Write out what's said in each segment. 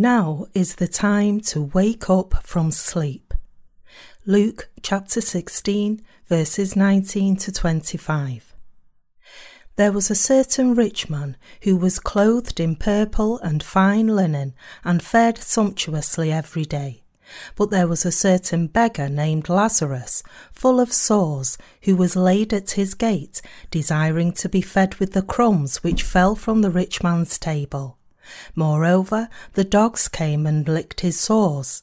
Now is the time to wake up from sleep. Luke chapter 16, verses 19 to 25. There was a certain rich man who was clothed in purple and fine linen and fed sumptuously every day. But there was a certain beggar named Lazarus, full of sores, who was laid at his gate, desiring to be fed with the crumbs which fell from the rich man's table. Moreover, the dogs came and licked his sores.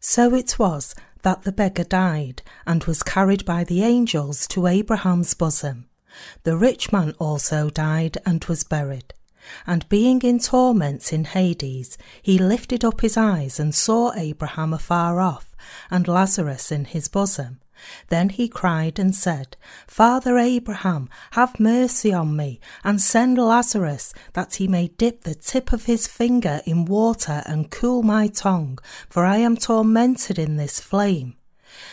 So it was that the beggar died and was carried by the angels to Abraham's bosom. The rich man also died and was buried. And being in torments in Hades, he lifted up his eyes and saw Abraham afar off, and Lazarus in his bosom. Then he cried and said, Father Abraham, have mercy on me, and send Lazarus, that he may dip the tip of his finger in water and cool my tongue, for I am tormented in this flame.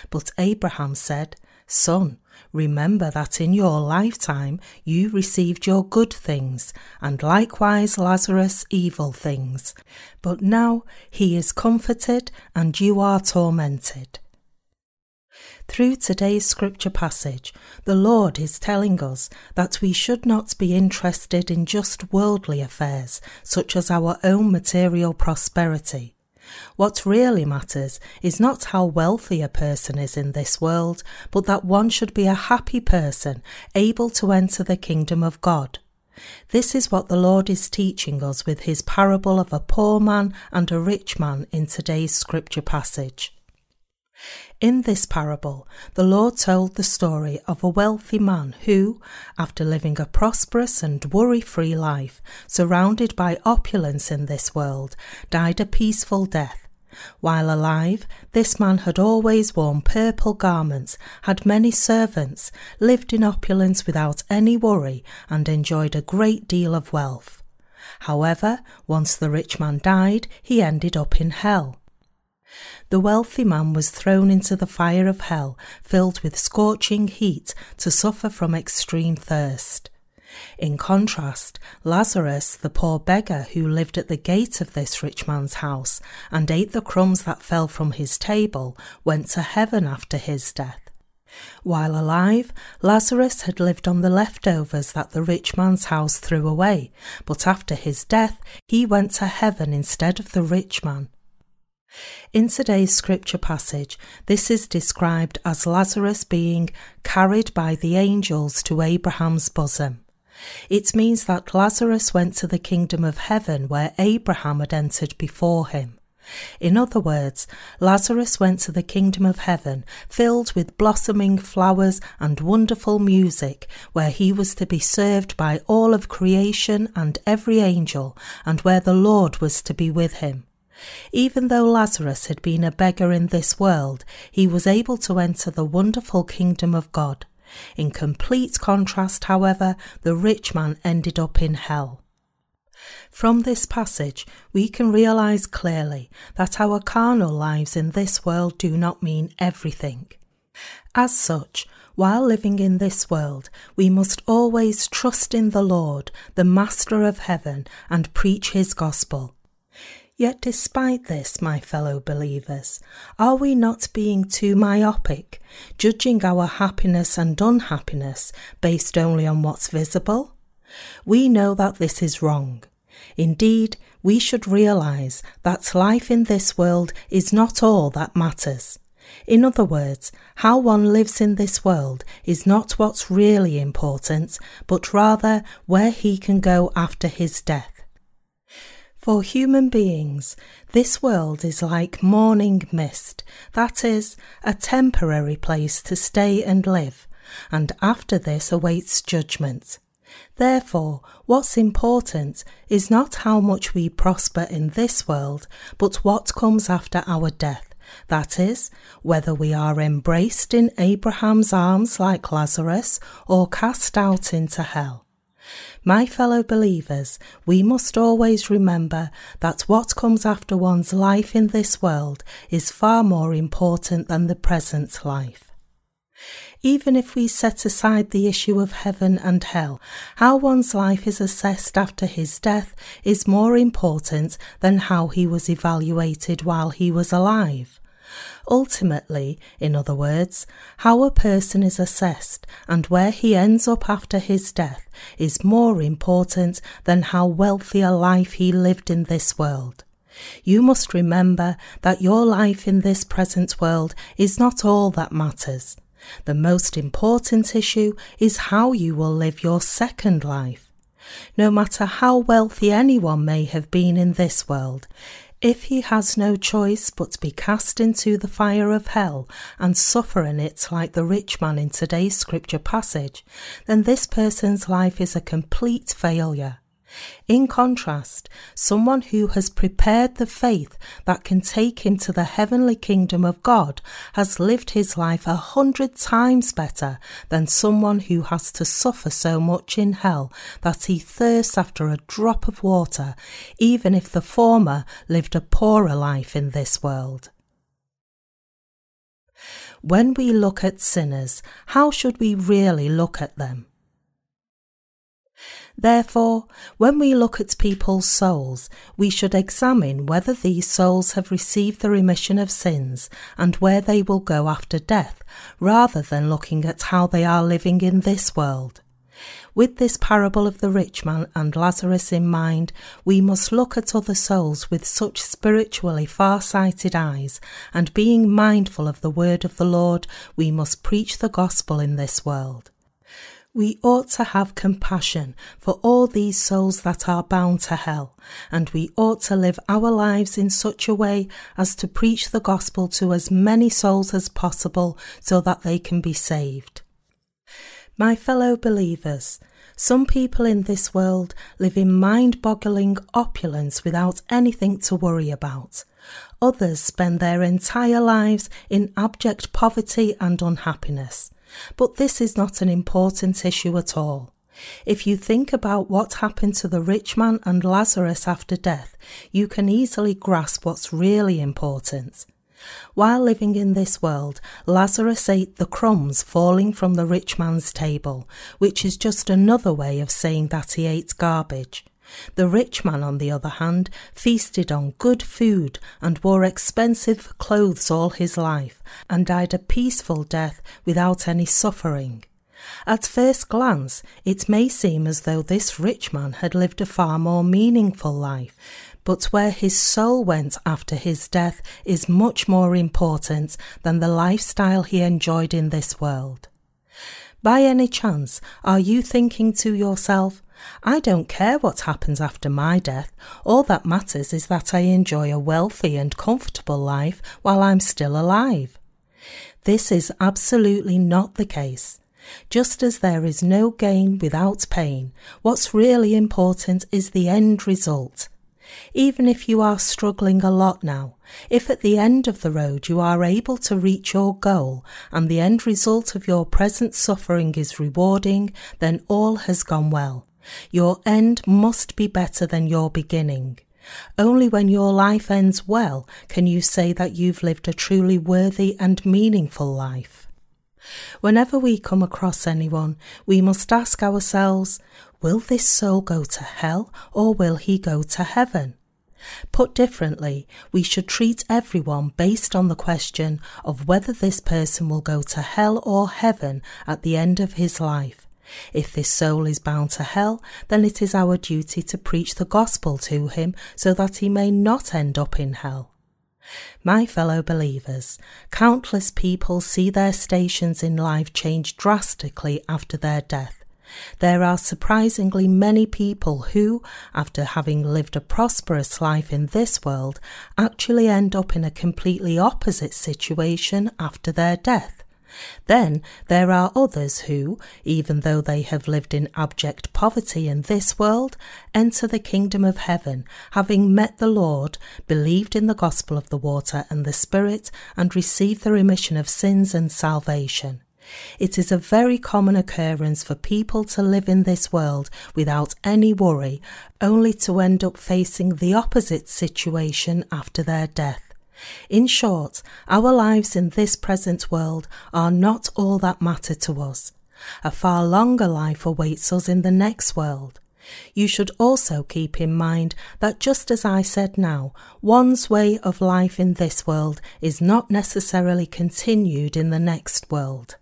But Abraham said, Son, remember that in your lifetime you received your good things, and likewise Lazarus evil things. But now he is comforted, and you are tormented. Through today's scripture passage, the Lord is telling us that we should not be interested in just worldly affairs, such as our own material prosperity. What really matters is not how wealthy a person is in this world, but that one should be a happy person, able to enter the kingdom of God. This is what the Lord is teaching us with his parable of a poor man and a rich man in today's scripture passage. In this parable, the Lord told the story of a wealthy man who, after living a prosperous and worry free life, surrounded by opulence in this world, died a peaceful death. While alive, this man had always worn purple garments, had many servants, lived in opulence without any worry, and enjoyed a great deal of wealth. However, once the rich man died, he ended up in hell. The wealthy man was thrown into the fire of hell, filled with scorching heat, to suffer from extreme thirst. In contrast, Lazarus, the poor beggar who lived at the gate of this rich man's house and ate the crumbs that fell from his table, went to heaven after his death. While alive, Lazarus had lived on the leftovers that the rich man's house threw away, but after his death, he went to heaven instead of the rich man. In today's scripture passage, this is described as Lazarus being carried by the angels to Abraham's bosom. It means that Lazarus went to the kingdom of heaven where Abraham had entered before him. In other words, Lazarus went to the kingdom of heaven filled with blossoming flowers and wonderful music, where he was to be served by all of creation and every angel, and where the Lord was to be with him. Even though Lazarus had been a beggar in this world, he was able to enter the wonderful kingdom of God. In complete contrast, however, the rich man ended up in hell. From this passage, we can realize clearly that our carnal lives in this world do not mean everything. As such, while living in this world, we must always trust in the Lord, the Master of heaven, and preach his gospel. Yet, despite this, my fellow believers, are we not being too myopic, judging our happiness and unhappiness based only on what's visible? We know that this is wrong. Indeed, we should realize that life in this world is not all that matters. In other words, how one lives in this world is not what's really important, but rather where he can go after his death. For human beings, this world is like morning mist, that is, a temporary place to stay and live, and after this awaits judgment. Therefore, what's important is not how much we prosper in this world, but what comes after our death. That is, whether we are embraced in Abraham's arms like Lazarus or cast out into hell. My fellow believers, we must always remember that what comes after one's life in this world is far more important than the present life. Even if we set aside the issue of heaven and hell, how one's life is assessed after his death is more important than how he was evaluated while he was alive. Ultimately, in other words, how a person is assessed and where he ends up after his death is more important than how wealthy a life he lived in this world. You must remember that your life in this present world is not all that matters. The most important issue is how you will live your second life. No matter how wealthy anyone may have been in this world, if he has no choice but to be cast into the fire of hell and suffer in it like the rich man in today's scripture passage, then this person's life is a complete failure. In contrast, someone who has prepared the faith that can take him to the heavenly kingdom of God has lived his life a hundred times better than someone who has to suffer so much in hell that he thirsts after a drop of water, even if the former lived a poorer life in this world. When we look at sinners, how should we really look at them? Therefore, when we look at people's souls, we should examine whether these souls have received the remission of sins and where they will go after death, rather than looking at how they are living in this world. With this parable of the rich man and Lazarus in mind, we must look at other souls with such spiritually far sighted eyes, and being mindful of the word of the Lord, we must preach the gospel in this world. We ought to have compassion for all these souls that are bound to hell, and we ought to live our lives in such a way as to preach the gospel to as many souls as possible so that they can be saved. My fellow believers, some people in this world live in mind boggling opulence without anything to worry about. Others spend their entire lives in abject poverty and unhappiness. But this is not an important issue at all. If you think about what happened to the rich man and Lazarus after death, you can easily grasp what's really important. While living in this world, Lazarus ate the crumbs falling from the rich man's table, which is just another way of saying that he ate garbage. The rich man, on the other hand, feasted on good food and wore expensive clothes all his life, and died a peaceful death without any suffering. At first glance, it may seem as though this rich man had lived a far more meaningful life, but where his soul went after his death is much more important than the lifestyle he enjoyed in this world. By any chance, are you thinking to yourself, I don't care what happens after my death. All that matters is that I enjoy a wealthy and comfortable life while I'm still alive. This is absolutely not the case. Just as there is no gain without pain, what's really important is the end result. Even if you are struggling a lot now, if at the end of the road you are able to reach your goal and the end result of your present suffering is rewarding, then all has gone well. Your end must be better than your beginning. Only when your life ends well can you say that you've lived a truly worthy and meaningful life. Whenever we come across anyone, we must ask ourselves, will this soul go to hell or will he go to heaven? Put differently, we should treat everyone based on the question of whether this person will go to hell or heaven at the end of his life. If this soul is bound to hell, then it is our duty to preach the gospel to him so that he may not end up in hell. My fellow believers, countless people see their stations in life change drastically after their death. There are surprisingly many people who, after having lived a prosperous life in this world, actually end up in a completely opposite situation after their death. Then there are others who, even though they have lived in abject poverty in this world, enter the kingdom of heaven, having met the Lord, believed in the gospel of the water and the Spirit, and received the remission of sins and salvation. It is a very common occurrence for people to live in this world without any worry, only to end up facing the opposite situation after their death. In short, our lives in this present world are not all that matter to us. A far longer life awaits us in the next world. You should also keep in mind that just as I said now, one's way of life in this world is not necessarily continued in the next world.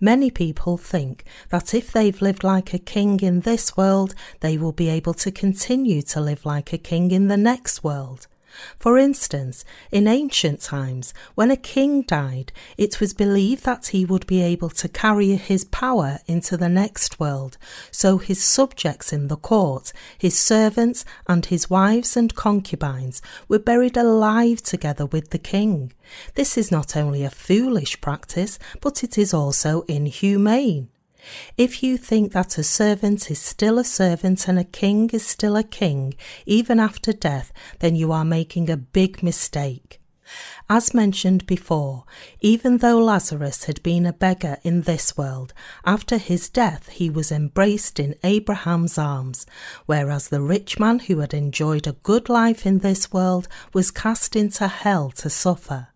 Many people think that if they've lived like a king in this world, they will be able to continue to live like a king in the next world. For instance, in ancient times, when a king died, it was believed that he would be able to carry his power into the next world, so his subjects in the court, his servants, and his wives and concubines were buried alive together with the king. This is not only a foolish practice, but it is also inhumane. If you think that a servant is still a servant and a king is still a king, even after death, then you are making a big mistake. As mentioned before, even though Lazarus had been a beggar in this world, after his death he was embraced in Abraham's arms, whereas the rich man who had enjoyed a good life in this world was cast into hell to suffer.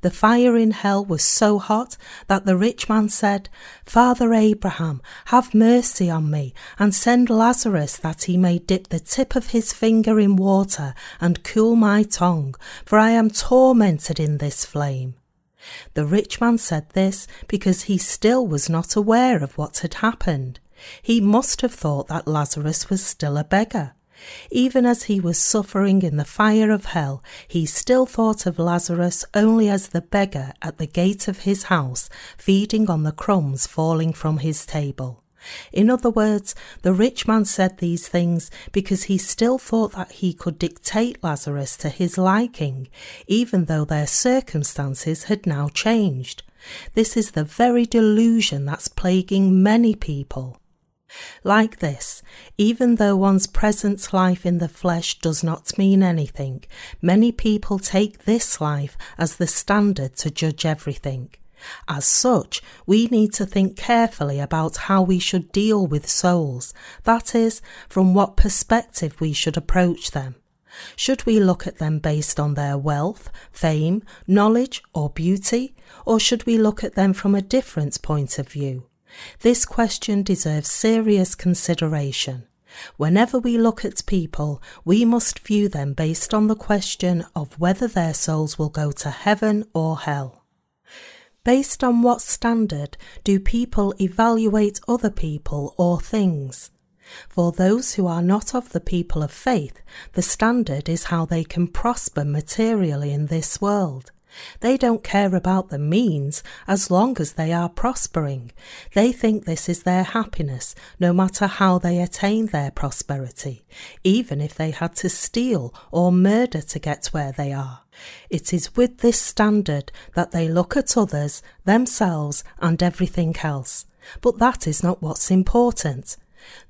The fire in hell was so hot that the rich man said, Father Abraham, have mercy on me, and send Lazarus that he may dip the tip of his finger in water and cool my tongue, for I am tormented in this flame. The rich man said this because he still was not aware of what had happened. He must have thought that Lazarus was still a beggar. Even as he was suffering in the fire of hell, he still thought of Lazarus only as the beggar at the gate of his house, feeding on the crumbs falling from his table. In other words, the rich man said these things because he still thought that he could dictate Lazarus to his liking, even though their circumstances had now changed. This is the very delusion that's plaguing many people. Like this, even though one's present life in the flesh does not mean anything, many people take this life as the standard to judge everything. As such, we need to think carefully about how we should deal with souls, that is, from what perspective we should approach them. Should we look at them based on their wealth, fame, knowledge, or beauty, or should we look at them from a different point of view? This question deserves serious consideration. Whenever we look at people, we must view them based on the question of whether their souls will go to heaven or hell. Based on what standard do people evaluate other people or things? For those who are not of the people of faith, the standard is how they can prosper materially in this world. They don't care about the means as long as they are prospering. They think this is their happiness, no matter how they attain their prosperity, even if they had to steal or murder to get where they are. It is with this standard that they look at others, themselves, and everything else. But that is not what's important.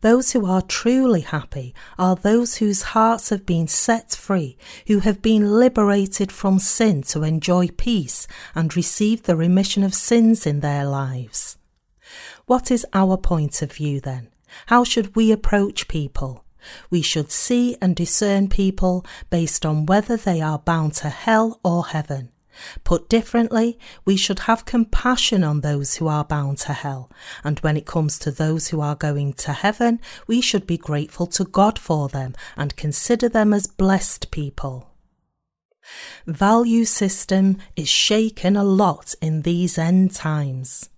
Those who are truly happy are those whose hearts have been set free, who have been liberated from sin to enjoy peace and receive the remission of sins in their lives. What is our point of view then? How should we approach people? We should see and discern people based on whether they are bound to hell or heaven. Put differently, we should have compassion on those who are bound to hell, and when it comes to those who are going to heaven, we should be grateful to God for them and consider them as blessed people. Value system is shaken a lot in these end times.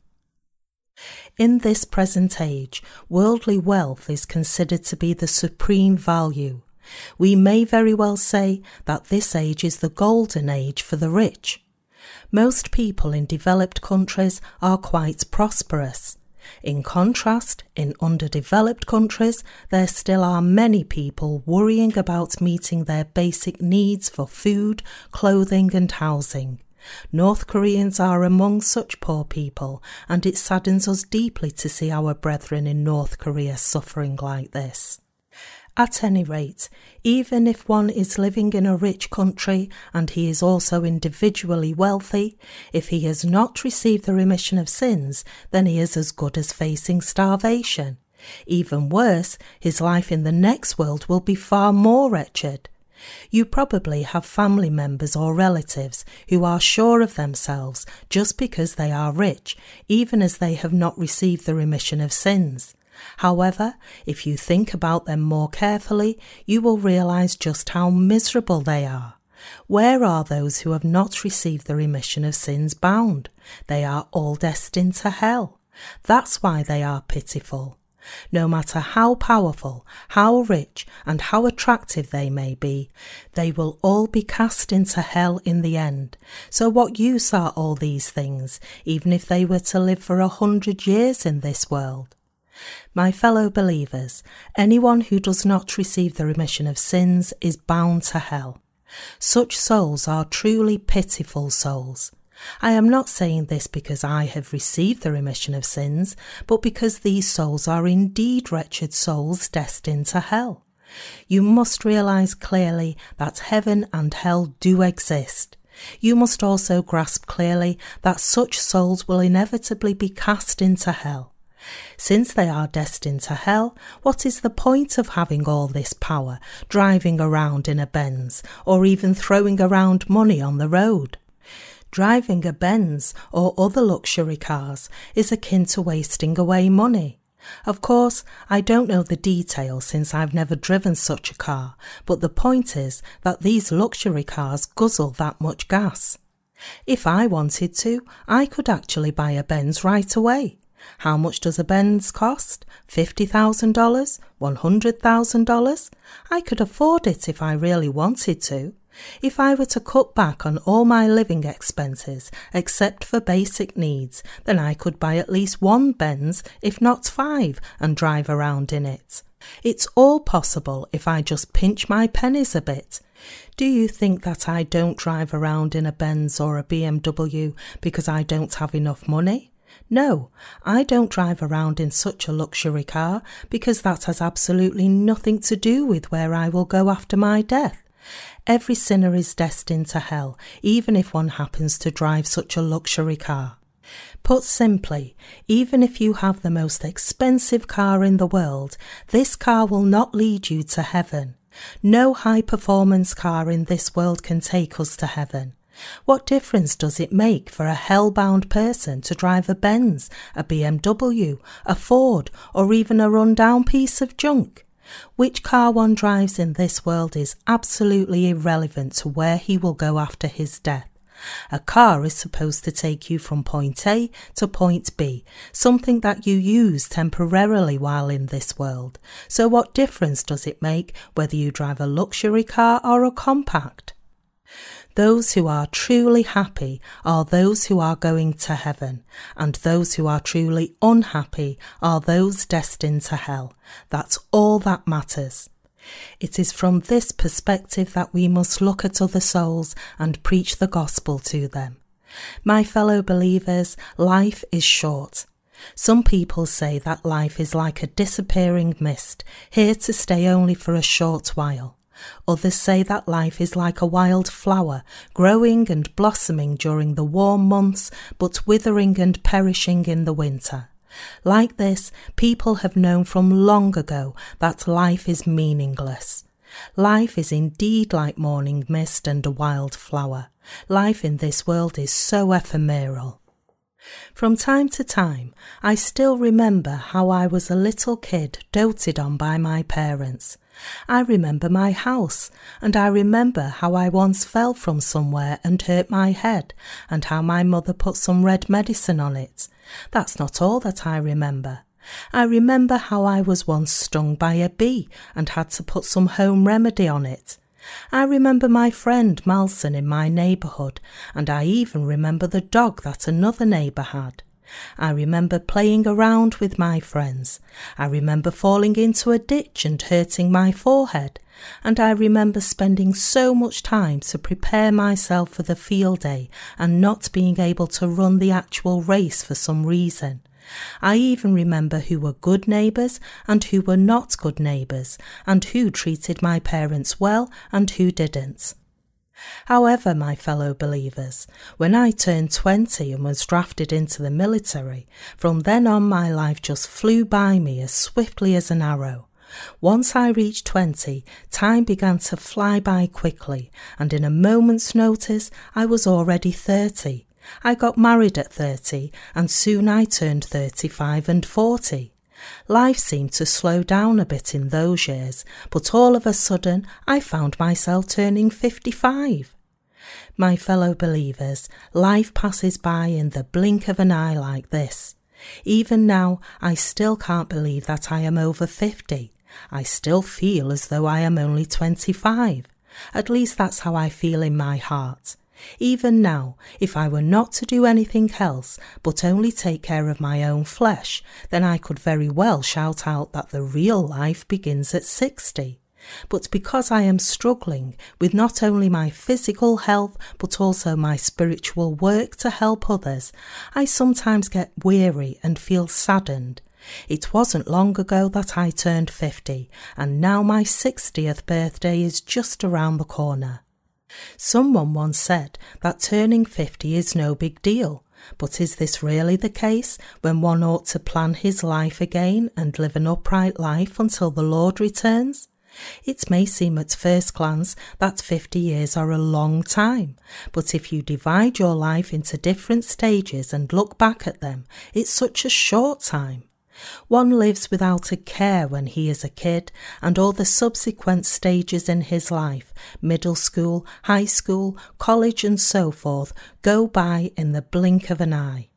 In this present age, worldly wealth is considered to be the supreme value. We may very well say that this age is the golden age for the rich. Most people in developed countries are quite prosperous. In contrast, in underdeveloped countries, there still are many people worrying about meeting their basic needs for food, clothing, and housing. North Koreans are among such poor people, and it saddens us deeply to see our brethren in North Korea suffering like this. At any rate, even if one is living in a rich country and he is also individually wealthy, if he has not received the remission of sins, then he is as good as facing starvation. Even worse, his life in the next world will be far more wretched. You probably have family members or relatives who are sure of themselves just because they are rich, even as they have not received the remission of sins. However, if you think about them more carefully, you will realize just how miserable they are. Where are those who have not received the remission of sins bound? They are all destined to hell. That's why they are pitiful. No matter how powerful, how rich, and how attractive they may be, they will all be cast into hell in the end. So, what use are all these things, even if they were to live for a hundred years in this world? My fellow believers, anyone who does not receive the remission of sins is bound to hell. Such souls are truly pitiful souls. I am not saying this because I have received the remission of sins, but because these souls are indeed wretched souls destined to hell. You must realize clearly that heaven and hell do exist. You must also grasp clearly that such souls will inevitably be cast into hell. Since they are destined to hell, what is the point of having all this power, driving around in a Benz, or even throwing around money on the road? Driving a Benz or other luxury cars is akin to wasting away money. Of course, I don't know the details since I've never driven such a car, but the point is that these luxury cars guzzle that much gas. If I wanted to, I could actually buy a Benz right away. How much does a Benz cost? $50,000? $100,000? I could afford it if I really wanted to. If I were to cut back on all my living expenses except for basic needs, then I could buy at least one Benz, if not five, and drive around in it. It's all possible if I just pinch my pennies a bit. Do you think that I don't drive around in a Benz or a BMW because I don't have enough money? No, I don't drive around in such a luxury car because that has absolutely nothing to do with where I will go after my death. Every sinner is destined to hell, even if one happens to drive such a luxury car. Put simply, even if you have the most expensive car in the world, this car will not lead you to heaven. No high performance car in this world can take us to heaven. What difference does it make for a hell-bound person to drive a Benz, a BMW, a Ford, or even a run-down piece of junk? Which car one drives in this world is absolutely irrelevant to where he will go after his death. A car is supposed to take you from point A to point B, something that you use temporarily while in this world. So, what difference does it make whether you drive a luxury car or a compact? Those who are truly happy are those who are going to heaven, and those who are truly unhappy are those destined to hell. That's all that matters. It is from this perspective that we must look at other souls and preach the gospel to them. My fellow believers, life is short. Some people say that life is like a disappearing mist, here to stay only for a short while. Others say that life is like a wild flower, growing and blossoming during the warm months, but withering and perishing in the winter. Like this, people have known from long ago that life is meaningless. Life is indeed like morning mist and a wild flower. Life in this world is so ephemeral. From time to time, I still remember how I was a little kid doted on by my parents. I remember my house, and I remember how I once fell from somewhere and hurt my head, and how my mother put some red medicine on it. That's not all that I remember. I remember how I was once stung by a bee and had to put some home remedy on it. I remember my friend Malson in my neighbourhood, and I even remember the dog that another neighbour had. I remember playing around with my friends. I remember falling into a ditch and hurting my forehead. And I remember spending so much time to prepare myself for the field day and not being able to run the actual race for some reason. I even remember who were good neighbours and who were not good neighbours, and who treated my parents well and who didn't. However, my fellow believers, when I turned 20 and was drafted into the military, from then on my life just flew by me as swiftly as an arrow. Once I reached 20, time began to fly by quickly, and in a moment's notice, I was already 30. I got married at 30, and soon I turned 35 and 40. Life seemed to slow down a bit in those years, but all of a sudden I found myself turning 55. My fellow believers, life passes by in the blink of an eye like this. Even now, I still can't believe that I am over 50. I still feel as though I am only 25. At least that's how I feel in my heart. Even now, if I were not to do anything else, but only take care of my own flesh, then I could very well shout out that the real life begins at 60. But because I am struggling with not only my physical health, but also my spiritual work to help others, I sometimes get weary and feel saddened. It wasn't long ago that I turned 50, and now my 60th birthday is just around the corner. Someone once said that turning 50 is no big deal, but is this really the case when one ought to plan his life again and live an upright life until the Lord returns? It may seem at first glance that 50 years are a long time, but if you divide your life into different stages and look back at them, it's such a short time. One lives without a care when he is a kid, and all the subsequent stages in his life middle school, high school, college, and so forth go by in the blink of an eye.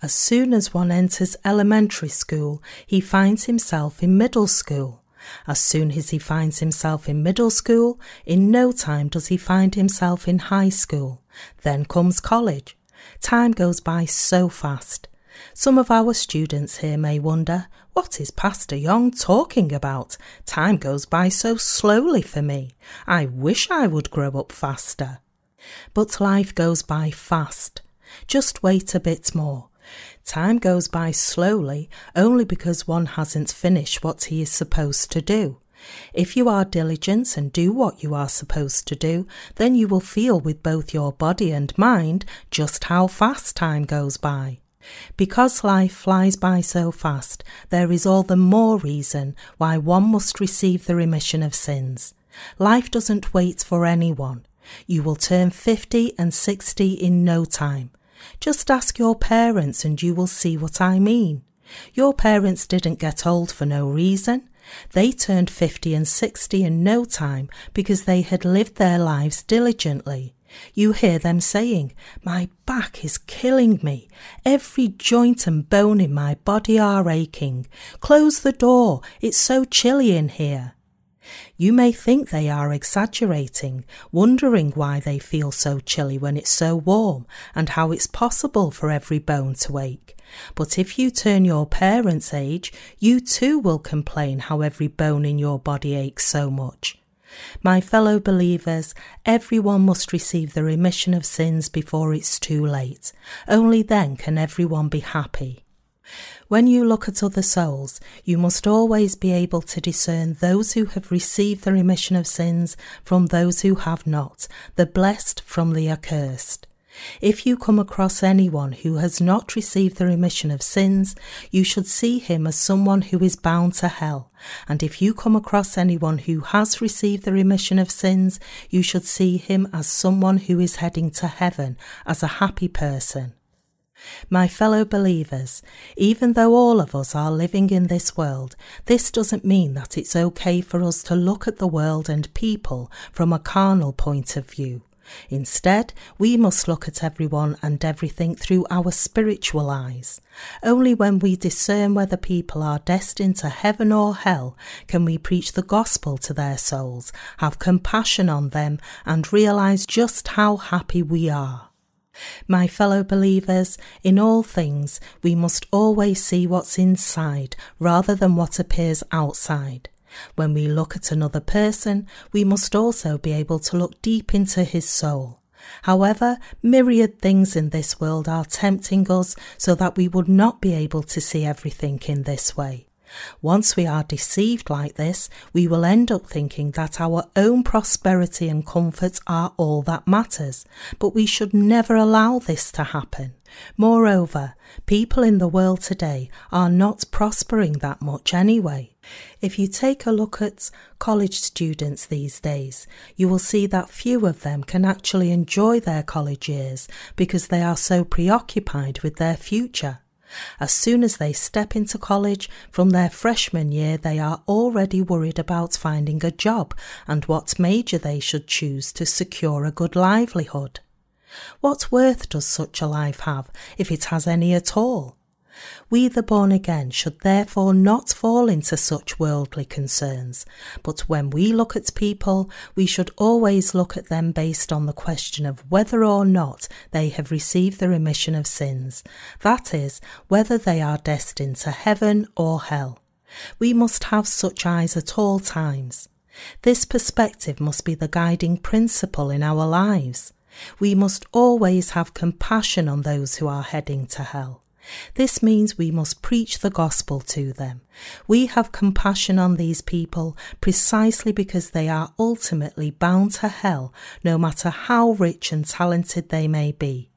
As soon as one enters elementary school, he finds himself in middle school. As soon as he finds himself in middle school, in no time does he find himself in high school. Then comes college. Time goes by so fast. Some of our students here may wonder, what is Pastor Young talking about? Time goes by so slowly for me. I wish I would grow up faster. But life goes by fast. Just wait a bit more. Time goes by slowly only because one hasn't finished what he is supposed to do. If you are diligent and do what you are supposed to do, then you will feel with both your body and mind just how fast time goes by. Because life flies by so fast, there is all the more reason why one must receive the remission of sins. Life doesn't wait for anyone. You will turn 50 and 60 in no time. Just ask your parents and you will see what I mean. Your parents didn't get old for no reason. They turned 50 and 60 in no time because they had lived their lives diligently. You hear them saying, My back is killing me. Every joint and bone in my body are aching. Close the door. It's so chilly in here. You may think they are exaggerating, wondering why they feel so chilly when it's so warm and how it's possible for every bone to ache. But if you turn your parents' age, you too will complain how every bone in your body aches so much. My fellow believers, everyone must receive the remission of sins before it's too late. Only then can everyone be happy. When you look at other souls, you must always be able to discern those who have received the remission of sins from those who have not, the blessed from the accursed. If you come across anyone who has not received the remission of sins, you should see him as someone who is bound to hell. And if you come across anyone who has received the remission of sins, you should see him as someone who is heading to heaven, as a happy person. My fellow believers, even though all of us are living in this world, this doesn't mean that it's okay for us to look at the world and people from a carnal point of view. Instead, we must look at everyone and everything through our spiritual eyes. Only when we discern whether people are destined to heaven or hell can we preach the gospel to their souls, have compassion on them, and realize just how happy we are. My fellow believers, in all things, we must always see what's inside rather than what appears outside. When we look at another person, we must also be able to look deep into his soul. However, myriad things in this world are tempting us so that we would not be able to see everything in this way. Once we are deceived like this, we will end up thinking that our own prosperity and comfort are all that matters, but we should never allow this to happen. Moreover, people in the world today are not prospering that much anyway. If you take a look at college students these days, you will see that few of them can actually enjoy their college years because they are so preoccupied with their future. As soon as they step into college from their freshman year, they are already worried about finding a job and what major they should choose to secure a good livelihood. What worth does such a life have, if it has any at all? We, the born again, should therefore not fall into such worldly concerns, but when we look at people, we should always look at them based on the question of whether or not they have received the remission of sins, that is, whether they are destined to heaven or hell. We must have such eyes at all times. This perspective must be the guiding principle in our lives. We must always have compassion on those who are heading to hell. This means we must preach the gospel to them. We have compassion on these people precisely because they are ultimately bound to hell, no matter how rich and talented they may be.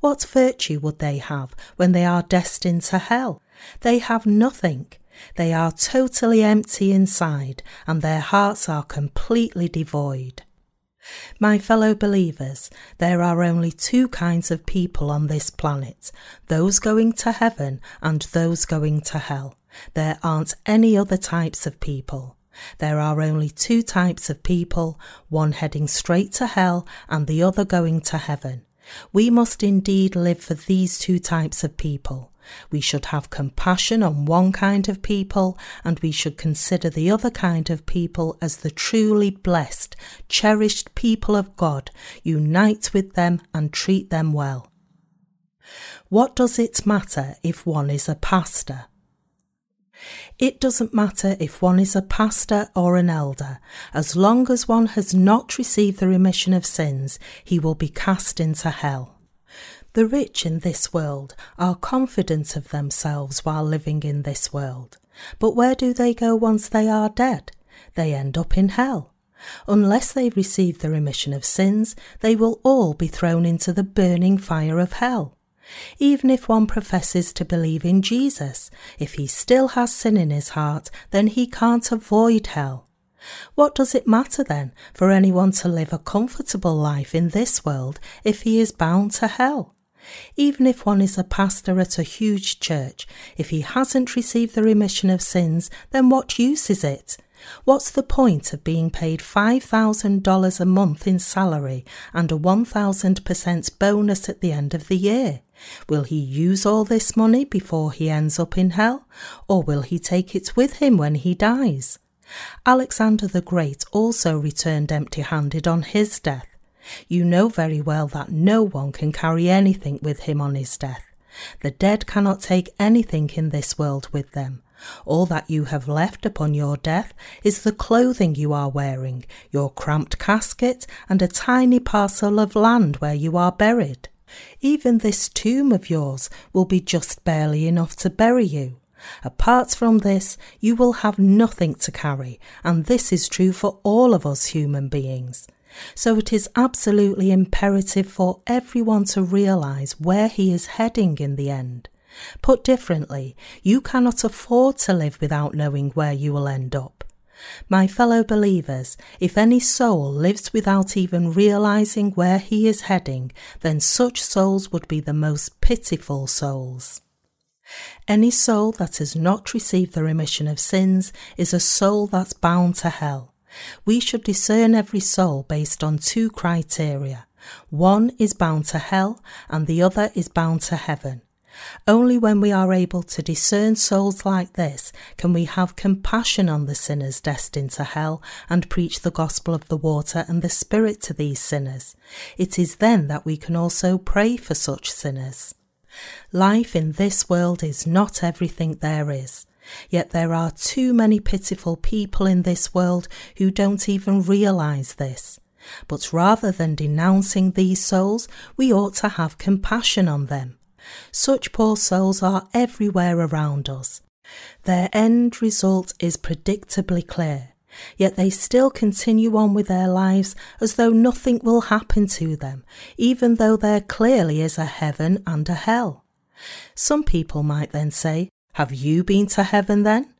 What virtue would they have when they are destined to hell? They have nothing. They are totally empty inside, and their hearts are completely devoid. My fellow believers, there are only two kinds of people on this planet those going to heaven and those going to hell. There aren't any other types of people. There are only two types of people, one heading straight to hell and the other going to heaven. We must indeed live for these two types of people. We should have compassion on one kind of people, and we should consider the other kind of people as the truly blessed, cherished people of God, unite with them and treat them well. What does it matter if one is a pastor? It doesn't matter if one is a pastor or an elder, as long as one has not received the remission of sins, he will be cast into hell. The rich in this world are confident of themselves while living in this world. But where do they go once they are dead? They end up in hell. Unless they receive the remission of sins, they will all be thrown into the burning fire of hell. Even if one professes to believe in Jesus, if he still has sin in his heart, then he can't avoid hell. What does it matter then for anyone to live a comfortable life in this world if he is bound to hell? Even if one is a pastor at a huge church, if he hasn't received the remission of sins, then what use is it? What's the point of being paid $5,000 a month in salary and a 1000% bonus at the end of the year? Will he use all this money before he ends up in hell, or will he take it with him when he dies? Alexander the Great also returned empty handed on his death. You know very well that no one can carry anything with him on his death. The dead cannot take anything in this world with them. All that you have left upon your death is the clothing you are wearing, your cramped casket, and a tiny parcel of land where you are buried. Even this tomb of yours will be just barely enough to bury you. Apart from this, you will have nothing to carry, and this is true for all of us human beings. So it is absolutely imperative for everyone to realize where he is heading in the end. Put differently, you cannot afford to live without knowing where you will end up. My fellow believers, if any soul lives without even realizing where he is heading, then such souls would be the most pitiful souls. Any soul that has not received the remission of sins is a soul that's bound to hell. We should discern every soul based on two criteria. One is bound to hell and the other is bound to heaven. Only when we are able to discern souls like this can we have compassion on the sinners destined to hell and preach the gospel of the water and the spirit to these sinners. It is then that we can also pray for such sinners. Life in this world is not everything there is. Yet there are too many pitiful people in this world who don't even realize this. But rather than denouncing these souls, we ought to have compassion on them. Such poor souls are everywhere around us. Their end result is predictably clear. Yet they still continue on with their lives as though nothing will happen to them, even though there clearly is a heaven and a hell. Some people might then say, Have you been to heaven then?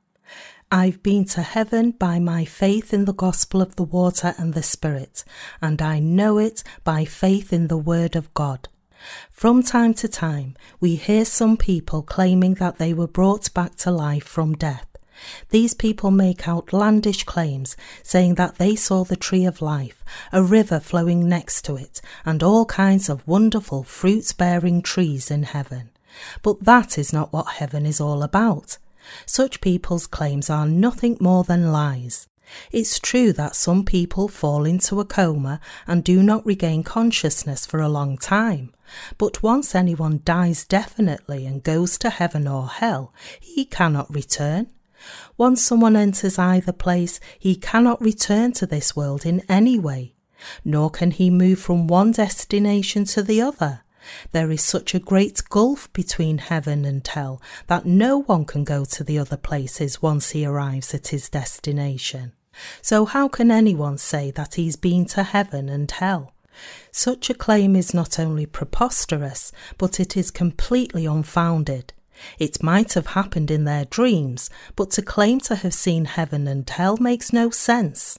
I've been to heaven by my faith in the gospel of the water and the Spirit, and I know it by faith in the Word of God. From time to time, we hear some people claiming that they were brought back to life from death. These people make outlandish claims, saying that they saw the tree of life, a river flowing next to it, and all kinds of wonderful fruit bearing trees in heaven. But that is not what heaven is all about. Such people's claims are nothing more than lies. It's true that some people fall into a coma and do not regain consciousness for a long time, but once anyone dies definitely and goes to heaven or hell, he cannot return. Once someone enters either place, he cannot return to this world in any way, nor can he move from one destination to the other. There is such a great gulf between heaven and hell that no one can go to the other places once he arrives at his destination. So, how can anyone say that he's been to heaven and hell? Such a claim is not only preposterous, but it is completely unfounded. It might have happened in their dreams, but to claim to have seen heaven and hell makes no sense.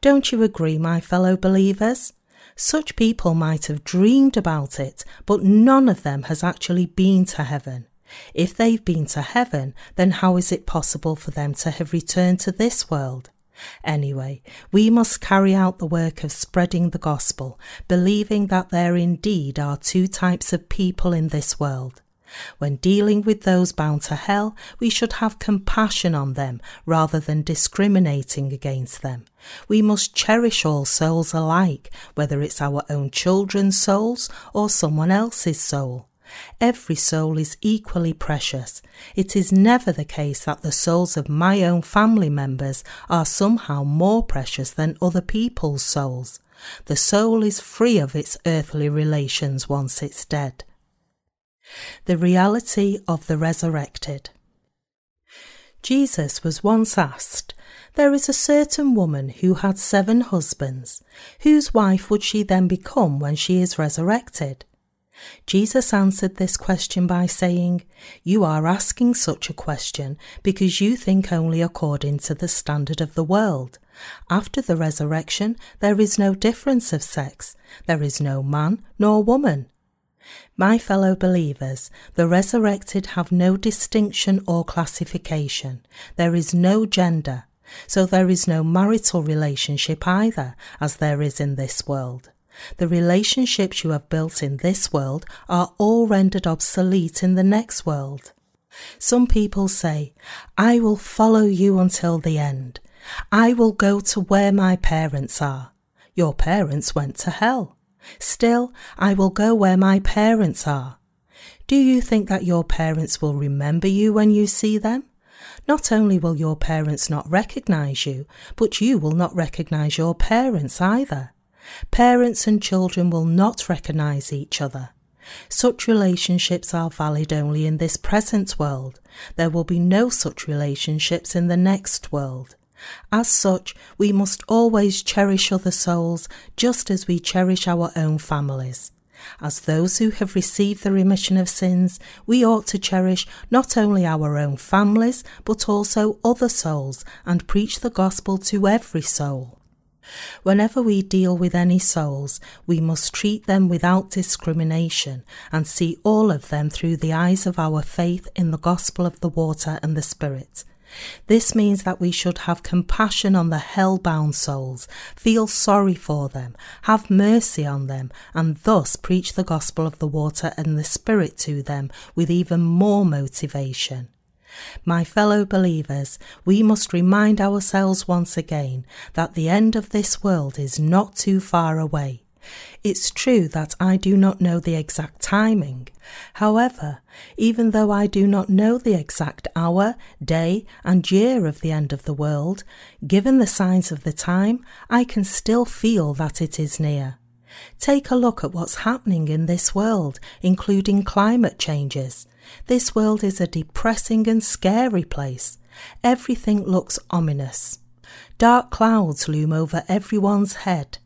Don't you agree, my fellow believers? Such people might have dreamed about it, but none of them has actually been to heaven. If they've been to heaven, then how is it possible for them to have returned to this world? Anyway, we must carry out the work of spreading the gospel, believing that there indeed are two types of people in this world. When dealing with those bound to hell, we should have compassion on them rather than discriminating against them. We must cherish all souls alike, whether it's our own children's souls or someone else's soul. Every soul is equally precious. It is never the case that the souls of my own family members are somehow more precious than other people's souls. The soul is free of its earthly relations once it's dead. The reality of the resurrected. Jesus was once asked, There is a certain woman who had seven husbands. Whose wife would she then become when she is resurrected? Jesus answered this question by saying, You are asking such a question because you think only according to the standard of the world. After the resurrection, there is no difference of sex. There is no man nor woman. My fellow believers, the resurrected have no distinction or classification. There is no gender. So there is no marital relationship either, as there is in this world. The relationships you have built in this world are all rendered obsolete in the next world. Some people say, I will follow you until the end. I will go to where my parents are. Your parents went to hell. Still, I will go where my parents are. Do you think that your parents will remember you when you see them? Not only will your parents not recognize you, but you will not recognize your parents either. Parents and children will not recognize each other. Such relationships are valid only in this present world. There will be no such relationships in the next world. As such, we must always cherish other souls just as we cherish our own families. As those who have received the remission of sins, we ought to cherish not only our own families, but also other souls and preach the gospel to every soul. Whenever we deal with any souls, we must treat them without discrimination and see all of them through the eyes of our faith in the gospel of the water and the Spirit. This means that we should have compassion on the hell-bound souls, feel sorry for them, have mercy on them, and thus preach the gospel of the water and the Spirit to them with even more motivation. My fellow believers, we must remind ourselves once again that the end of this world is not too far away. It's true that I do not know the exact timing. However, even though I do not know the exact hour, day, and year of the end of the world, given the signs of the time, I can still feel that it is near. Take a look at what's happening in this world, including climate changes. This world is a depressing and scary place. Everything looks ominous. Dark clouds loom over everyone's head.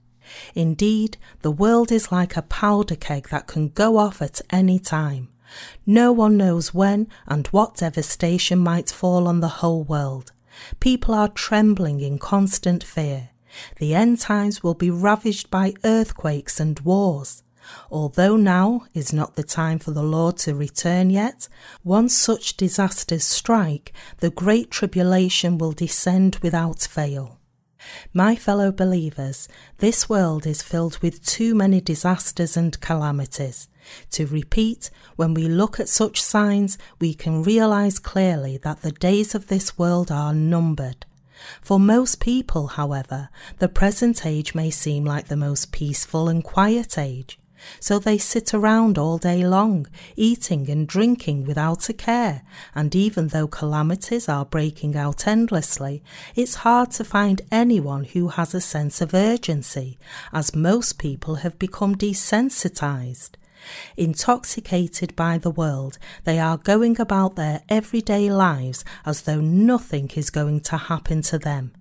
Indeed, the world is like a powder keg that can go off at any time. No one knows when and what devastation might fall on the whole world. People are trembling in constant fear. The end times will be ravaged by earthquakes and wars. Although now is not the time for the Lord to return yet, once such disasters strike, the great tribulation will descend without fail. My fellow believers, this world is filled with too many disasters and calamities. To repeat, when we look at such signs, we can realize clearly that the days of this world are numbered. For most people, however, the present age may seem like the most peaceful and quiet age. So they sit around all day long, eating and drinking without a care, and even though calamities are breaking out endlessly, it's hard to find anyone who has a sense of urgency, as most people have become desensitized. Intoxicated by the world, they are going about their everyday lives as though nothing is going to happen to them.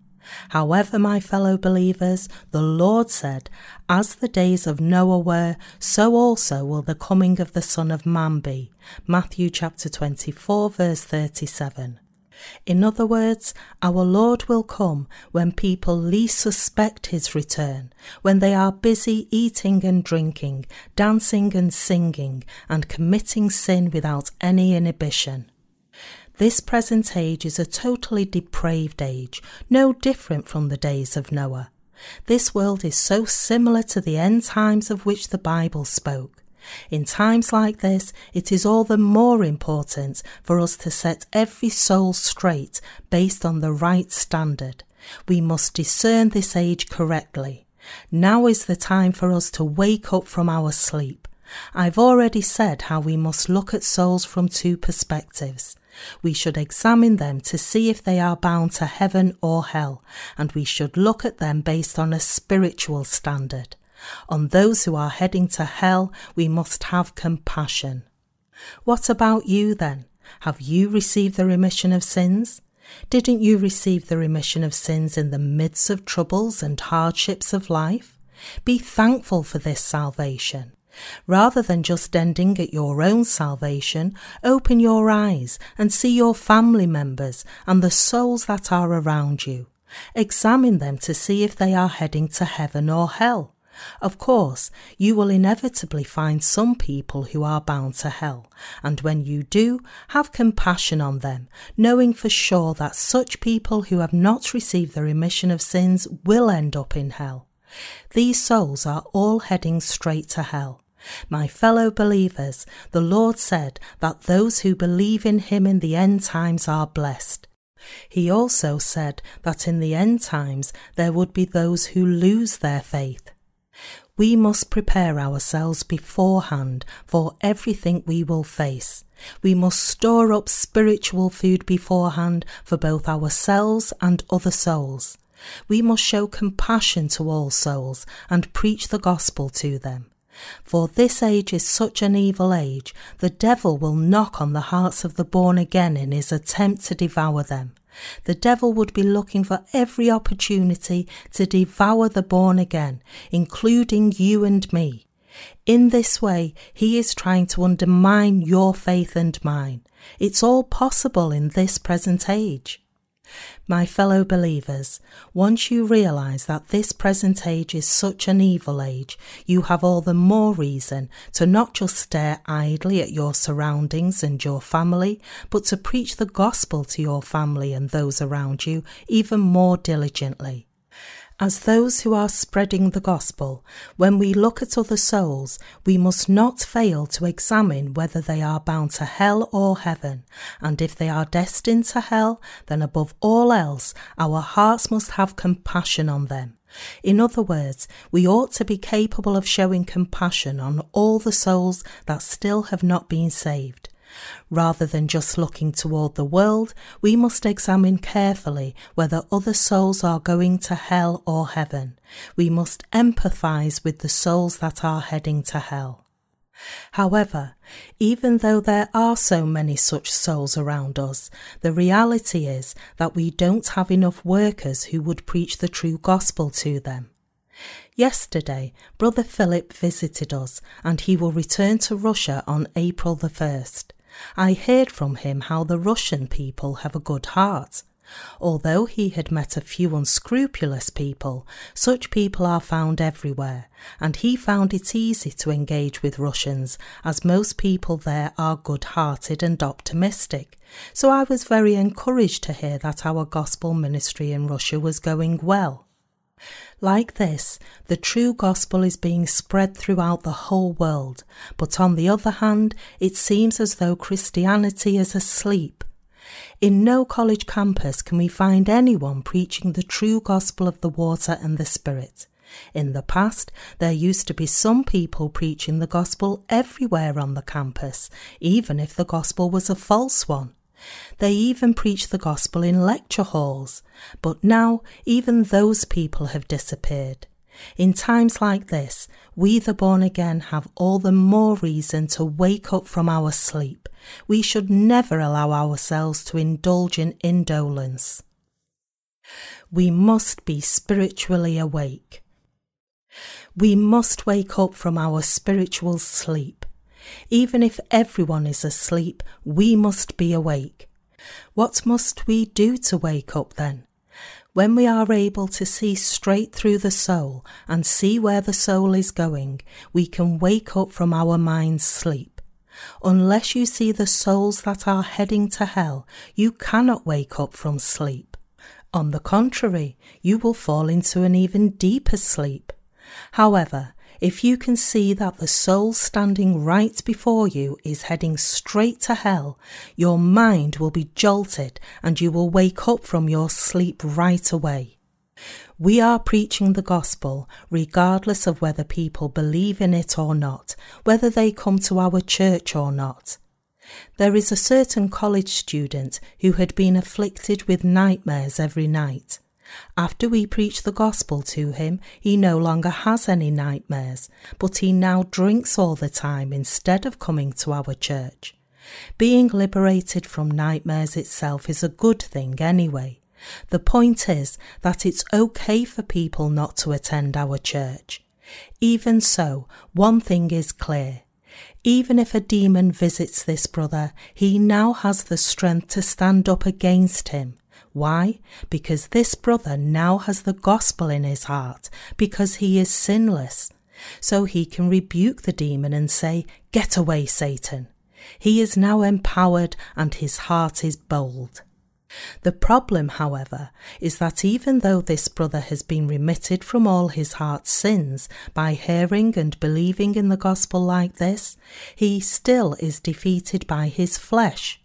However, my fellow believers, the Lord said, As the days of Noah were, so also will the coming of the Son of Man be. Matthew chapter 24, verse 37. In other words, our Lord will come when people least suspect his return, when they are busy eating and drinking, dancing and singing, and committing sin without any inhibition. This present age is a totally depraved age, no different from the days of Noah. This world is so similar to the end times of which the Bible spoke. In times like this, it is all the more important for us to set every soul straight based on the right standard. We must discern this age correctly. Now is the time for us to wake up from our sleep. I've already said how we must look at souls from two perspectives. We should examine them to see if they are bound to heaven or hell, and we should look at them based on a spiritual standard. On those who are heading to hell, we must have compassion. What about you then? Have you received the remission of sins? Didn't you receive the remission of sins in the midst of troubles and hardships of life? Be thankful for this salvation. Rather than just ending at your own salvation, open your eyes and see your family members and the souls that are around you. Examine them to see if they are heading to heaven or hell. Of course, you will inevitably find some people who are bound to hell, and when you do, have compassion on them, knowing for sure that such people who have not received the remission of sins will end up in hell. These souls are all heading straight to hell. My fellow believers, the Lord said that those who believe in him in the end times are blessed. He also said that in the end times there would be those who lose their faith. We must prepare ourselves beforehand for everything we will face. We must store up spiritual food beforehand for both ourselves and other souls. We must show compassion to all souls and preach the gospel to them. For this age is such an evil age, the devil will knock on the hearts of the born again in his attempt to devour them. The devil would be looking for every opportunity to devour the born again, including you and me. In this way, he is trying to undermine your faith and mine. It's all possible in this present age. My fellow believers, once you realize that this present age is such an evil age, you have all the more reason to not just stare idly at your surroundings and your family, but to preach the gospel to your family and those around you even more diligently. As those who are spreading the gospel, when we look at other souls, we must not fail to examine whether they are bound to hell or heaven, and if they are destined to hell, then above all else, our hearts must have compassion on them. In other words, we ought to be capable of showing compassion on all the souls that still have not been saved. Rather than just looking toward the world, we must examine carefully whether other souls are going to hell or heaven. We must empathize with the souls that are heading to hell. However, even though there are so many such souls around us, the reality is that we don't have enough workers who would preach the true gospel to them. Yesterday, Brother Philip visited us and he will return to Russia on April the 1st. I heard from him how the Russian people have a good heart. Although he had met a few unscrupulous people, such people are found everywhere, and he found it easy to engage with Russians as most people there are good hearted and optimistic. So I was very encouraged to hear that our gospel ministry in Russia was going well. Like this, the true gospel is being spread throughout the whole world, but on the other hand, it seems as though Christianity is asleep. In no college campus can we find anyone preaching the true gospel of the water and the Spirit. In the past, there used to be some people preaching the gospel everywhere on the campus, even if the gospel was a false one. They even preach the gospel in lecture halls, but now even those people have disappeared. In times like this, we the born again have all the more reason to wake up from our sleep. We should never allow ourselves to indulge in indolence. We must be spiritually awake. We must wake up from our spiritual sleep. Even if everyone is asleep, we must be awake. What must we do to wake up then? When we are able to see straight through the soul and see where the soul is going, we can wake up from our mind's sleep. Unless you see the souls that are heading to hell, you cannot wake up from sleep. On the contrary, you will fall into an even deeper sleep. However, if you can see that the soul standing right before you is heading straight to hell, your mind will be jolted and you will wake up from your sleep right away. We are preaching the gospel regardless of whether people believe in it or not, whether they come to our church or not. There is a certain college student who had been afflicted with nightmares every night. After we preach the gospel to him, he no longer has any nightmares, but he now drinks all the time instead of coming to our church. Being liberated from nightmares itself is a good thing anyway. The point is that it's okay for people not to attend our church. Even so, one thing is clear. Even if a demon visits this brother, he now has the strength to stand up against him. Why? Because this brother now has the gospel in his heart, because he is sinless. So he can rebuke the demon and say, Get away, Satan. He is now empowered and his heart is bold. The problem, however, is that even though this brother has been remitted from all his heart's sins by hearing and believing in the gospel like this, he still is defeated by his flesh.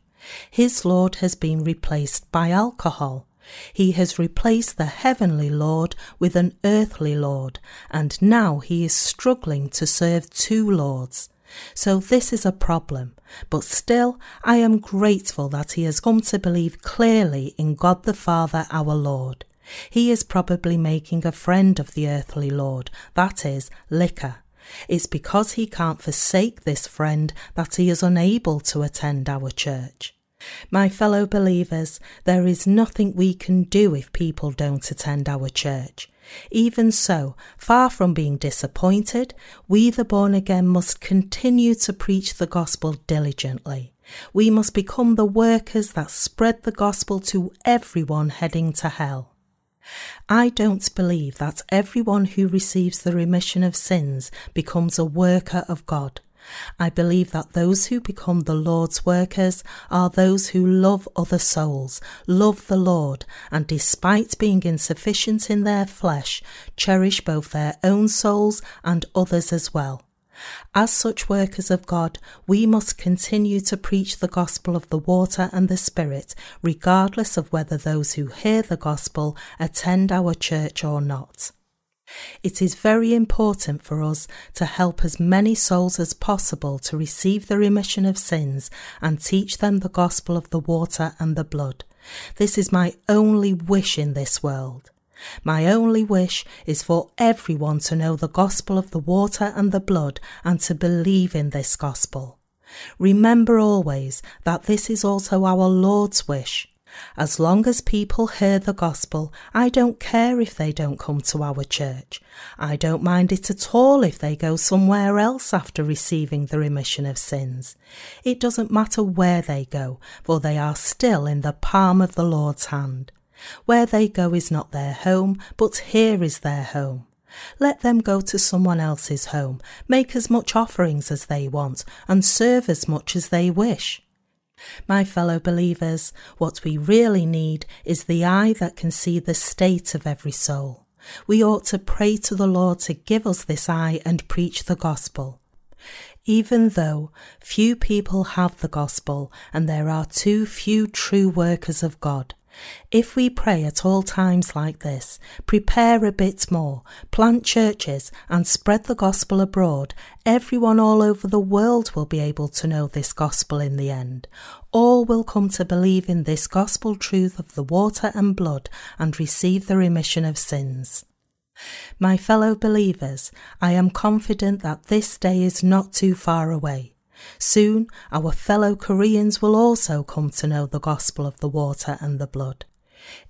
His Lord has been replaced by alcohol. He has replaced the heavenly Lord with an earthly Lord, and now he is struggling to serve two Lords. So this is a problem, but still I am grateful that he has come to believe clearly in God the Father our Lord. He is probably making a friend of the earthly Lord, that is, liquor. It's because he can't forsake this friend that he is unable to attend our church. My fellow believers, there is nothing we can do if people don't attend our church. Even so, far from being disappointed, we the born again must continue to preach the gospel diligently. We must become the workers that spread the gospel to everyone heading to hell. I don't believe that everyone who receives the remission of sins becomes a worker of God. I believe that those who become the Lord's workers are those who love other souls, love the Lord, and despite being insufficient in their flesh, cherish both their own souls and others as well. As such workers of God, we must continue to preach the gospel of the water and the Spirit, regardless of whether those who hear the gospel attend our church or not. It is very important for us to help as many souls as possible to receive the remission of sins and teach them the gospel of the water and the blood. This is my only wish in this world. My only wish is for everyone to know the gospel of the water and the blood and to believe in this gospel. Remember always that this is also our Lord's wish. As long as people hear the gospel, I don't care if they don't come to our church. I don't mind it at all if they go somewhere else after receiving the remission of sins. It doesn't matter where they go, for they are still in the palm of the Lord's hand. Where they go is not their home, but here is their home. Let them go to someone else's home, make as much offerings as they want, and serve as much as they wish. My fellow believers, what we really need is the eye that can see the state of every soul. We ought to pray to the Lord to give us this eye and preach the gospel. Even though few people have the gospel and there are too few true workers of God, if we pray at all times like this, prepare a bit more, plant churches, and spread the gospel abroad, everyone all over the world will be able to know this gospel in the end. All will come to believe in this gospel truth of the water and blood and receive the remission of sins. My fellow believers, I am confident that this day is not too far away. Soon our fellow Koreans will also come to know the gospel of the water and the blood.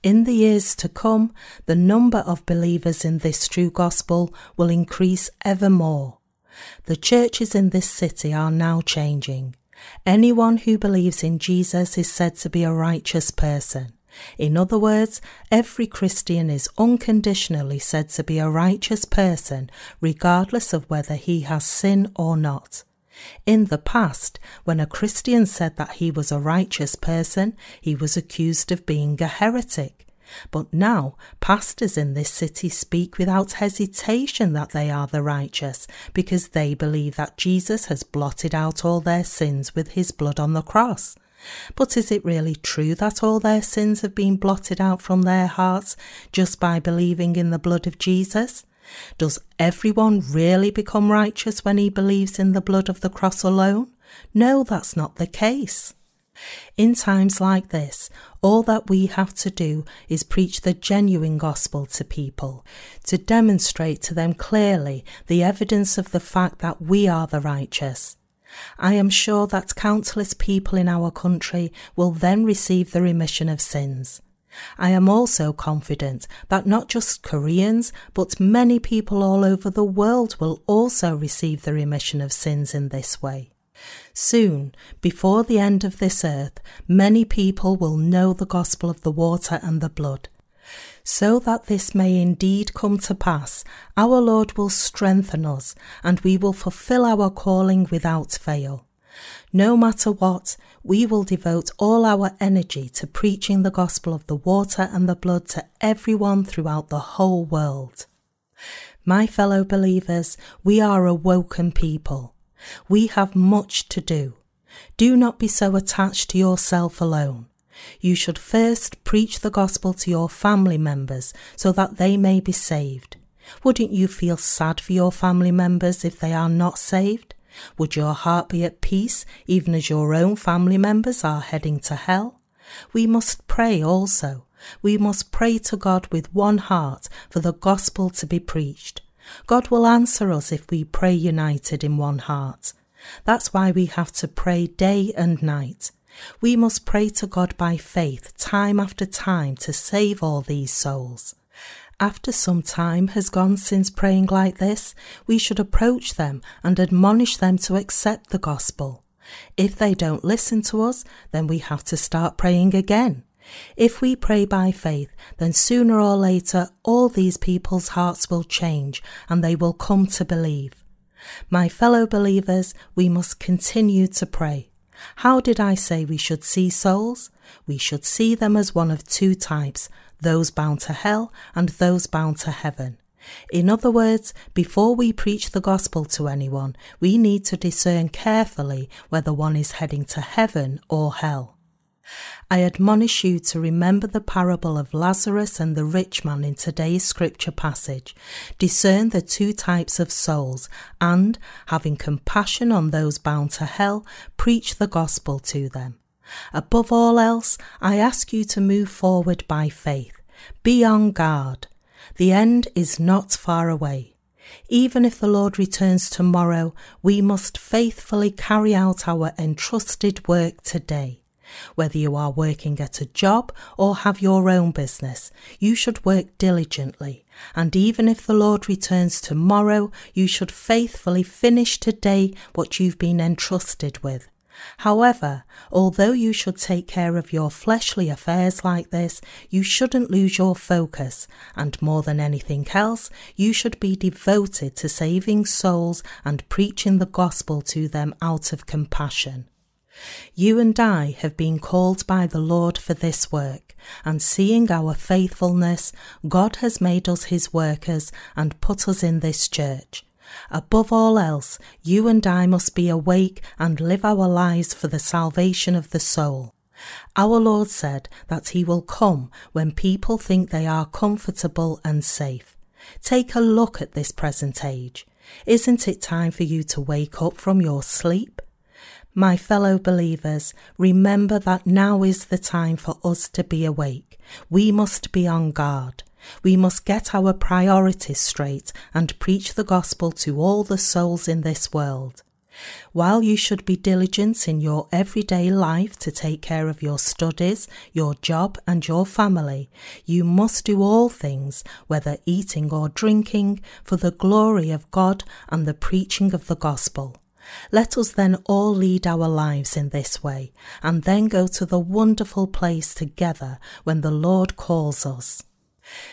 In the years to come, the number of believers in this true gospel will increase ever more. The churches in this city are now changing. Anyone who believes in Jesus is said to be a righteous person. In other words, every Christian is unconditionally said to be a righteous person, regardless of whether he has sin or not. In the past, when a Christian said that he was a righteous person, he was accused of being a heretic. But now, pastors in this city speak without hesitation that they are the righteous, because they believe that Jesus has blotted out all their sins with his blood on the cross. But is it really true that all their sins have been blotted out from their hearts just by believing in the blood of Jesus? Does everyone really become righteous when he believes in the blood of the cross alone? No, that's not the case. In times like this, all that we have to do is preach the genuine gospel to people, to demonstrate to them clearly the evidence of the fact that we are the righteous. I am sure that countless people in our country will then receive the remission of sins. I am also confident that not just Koreans, but many people all over the world will also receive the remission of sins in this way. Soon, before the end of this earth, many people will know the gospel of the water and the blood. So that this may indeed come to pass, our Lord will strengthen us, and we will fulfill our calling without fail. No matter what, we will devote all our energy to preaching the gospel of the water and the blood to everyone throughout the whole world. My fellow believers, we are a woken people. We have much to do. Do not be so attached to yourself alone. You should first preach the gospel to your family members so that they may be saved. Wouldn't you feel sad for your family members if they are not saved? Would your heart be at peace even as your own family members are heading to hell? We must pray also. We must pray to God with one heart for the gospel to be preached. God will answer us if we pray united in one heart. That's why we have to pray day and night. We must pray to God by faith time after time to save all these souls. After some time has gone since praying like this, we should approach them and admonish them to accept the gospel. If they don't listen to us, then we have to start praying again. If we pray by faith, then sooner or later all these people's hearts will change and they will come to believe. My fellow believers, we must continue to pray. How did I say we should see souls? We should see them as one of two types those bound to hell and those bound to heaven. In other words, before we preach the gospel to anyone, we need to discern carefully whether one is heading to heaven or hell. I admonish you to remember the parable of Lazarus and the rich man in today's scripture passage. Discern the two types of souls and, having compassion on those bound to hell, preach the gospel to them. Above all else, I ask you to move forward by faith. Be on guard. The end is not far away. Even if the Lord returns tomorrow, we must faithfully carry out our entrusted work today. Whether you are working at a job or have your own business, you should work diligently. And even if the Lord returns tomorrow, you should faithfully finish today what you've been entrusted with. However, although you should take care of your fleshly affairs like this, you shouldn't lose your focus, and more than anything else, you should be devoted to saving souls and preaching the gospel to them out of compassion. You and I have been called by the Lord for this work, and seeing our faithfulness, God has made us his workers and put us in this church. Above all else, you and I must be awake and live our lives for the salvation of the soul. Our Lord said that He will come when people think they are comfortable and safe. Take a look at this present age. Isn't it time for you to wake up from your sleep? My fellow believers, remember that now is the time for us to be awake. We must be on guard. We must get our priorities straight and preach the gospel to all the souls in this world. While you should be diligent in your everyday life to take care of your studies, your job, and your family, you must do all things, whether eating or drinking, for the glory of God and the preaching of the gospel. Let us then all lead our lives in this way, and then go to the wonderful place together when the Lord calls us.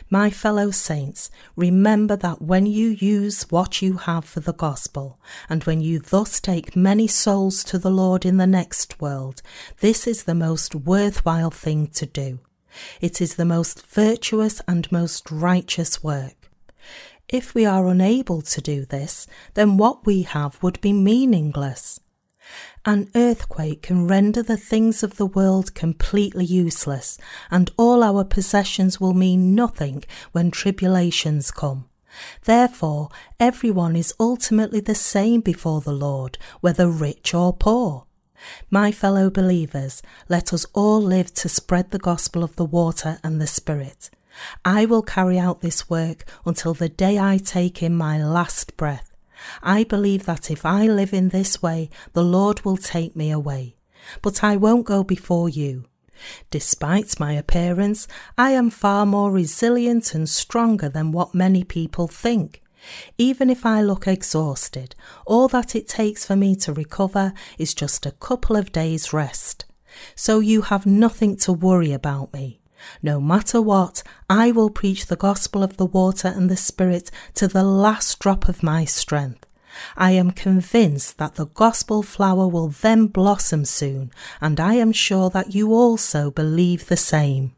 My fellow saints, remember that when you use what you have for the gospel, and when you thus take many souls to the Lord in the next world, this is the most worthwhile thing to do. It is the most virtuous and most righteous work. If we are unable to do this, then what we have would be meaningless. An earthquake can render the things of the world completely useless, and all our possessions will mean nothing when tribulations come. Therefore, everyone is ultimately the same before the Lord, whether rich or poor. My fellow believers, let us all live to spread the gospel of the water and the Spirit. I will carry out this work until the day I take in my last breath. I believe that if I live in this way, the Lord will take me away. But I won't go before you. Despite my appearance, I am far more resilient and stronger than what many people think. Even if I look exhausted, all that it takes for me to recover is just a couple of days' rest. So you have nothing to worry about me. No matter what, I will preach the gospel of the water and the Spirit to the last drop of my strength. I am convinced that the gospel flower will then blossom soon, and I am sure that you also believe the same.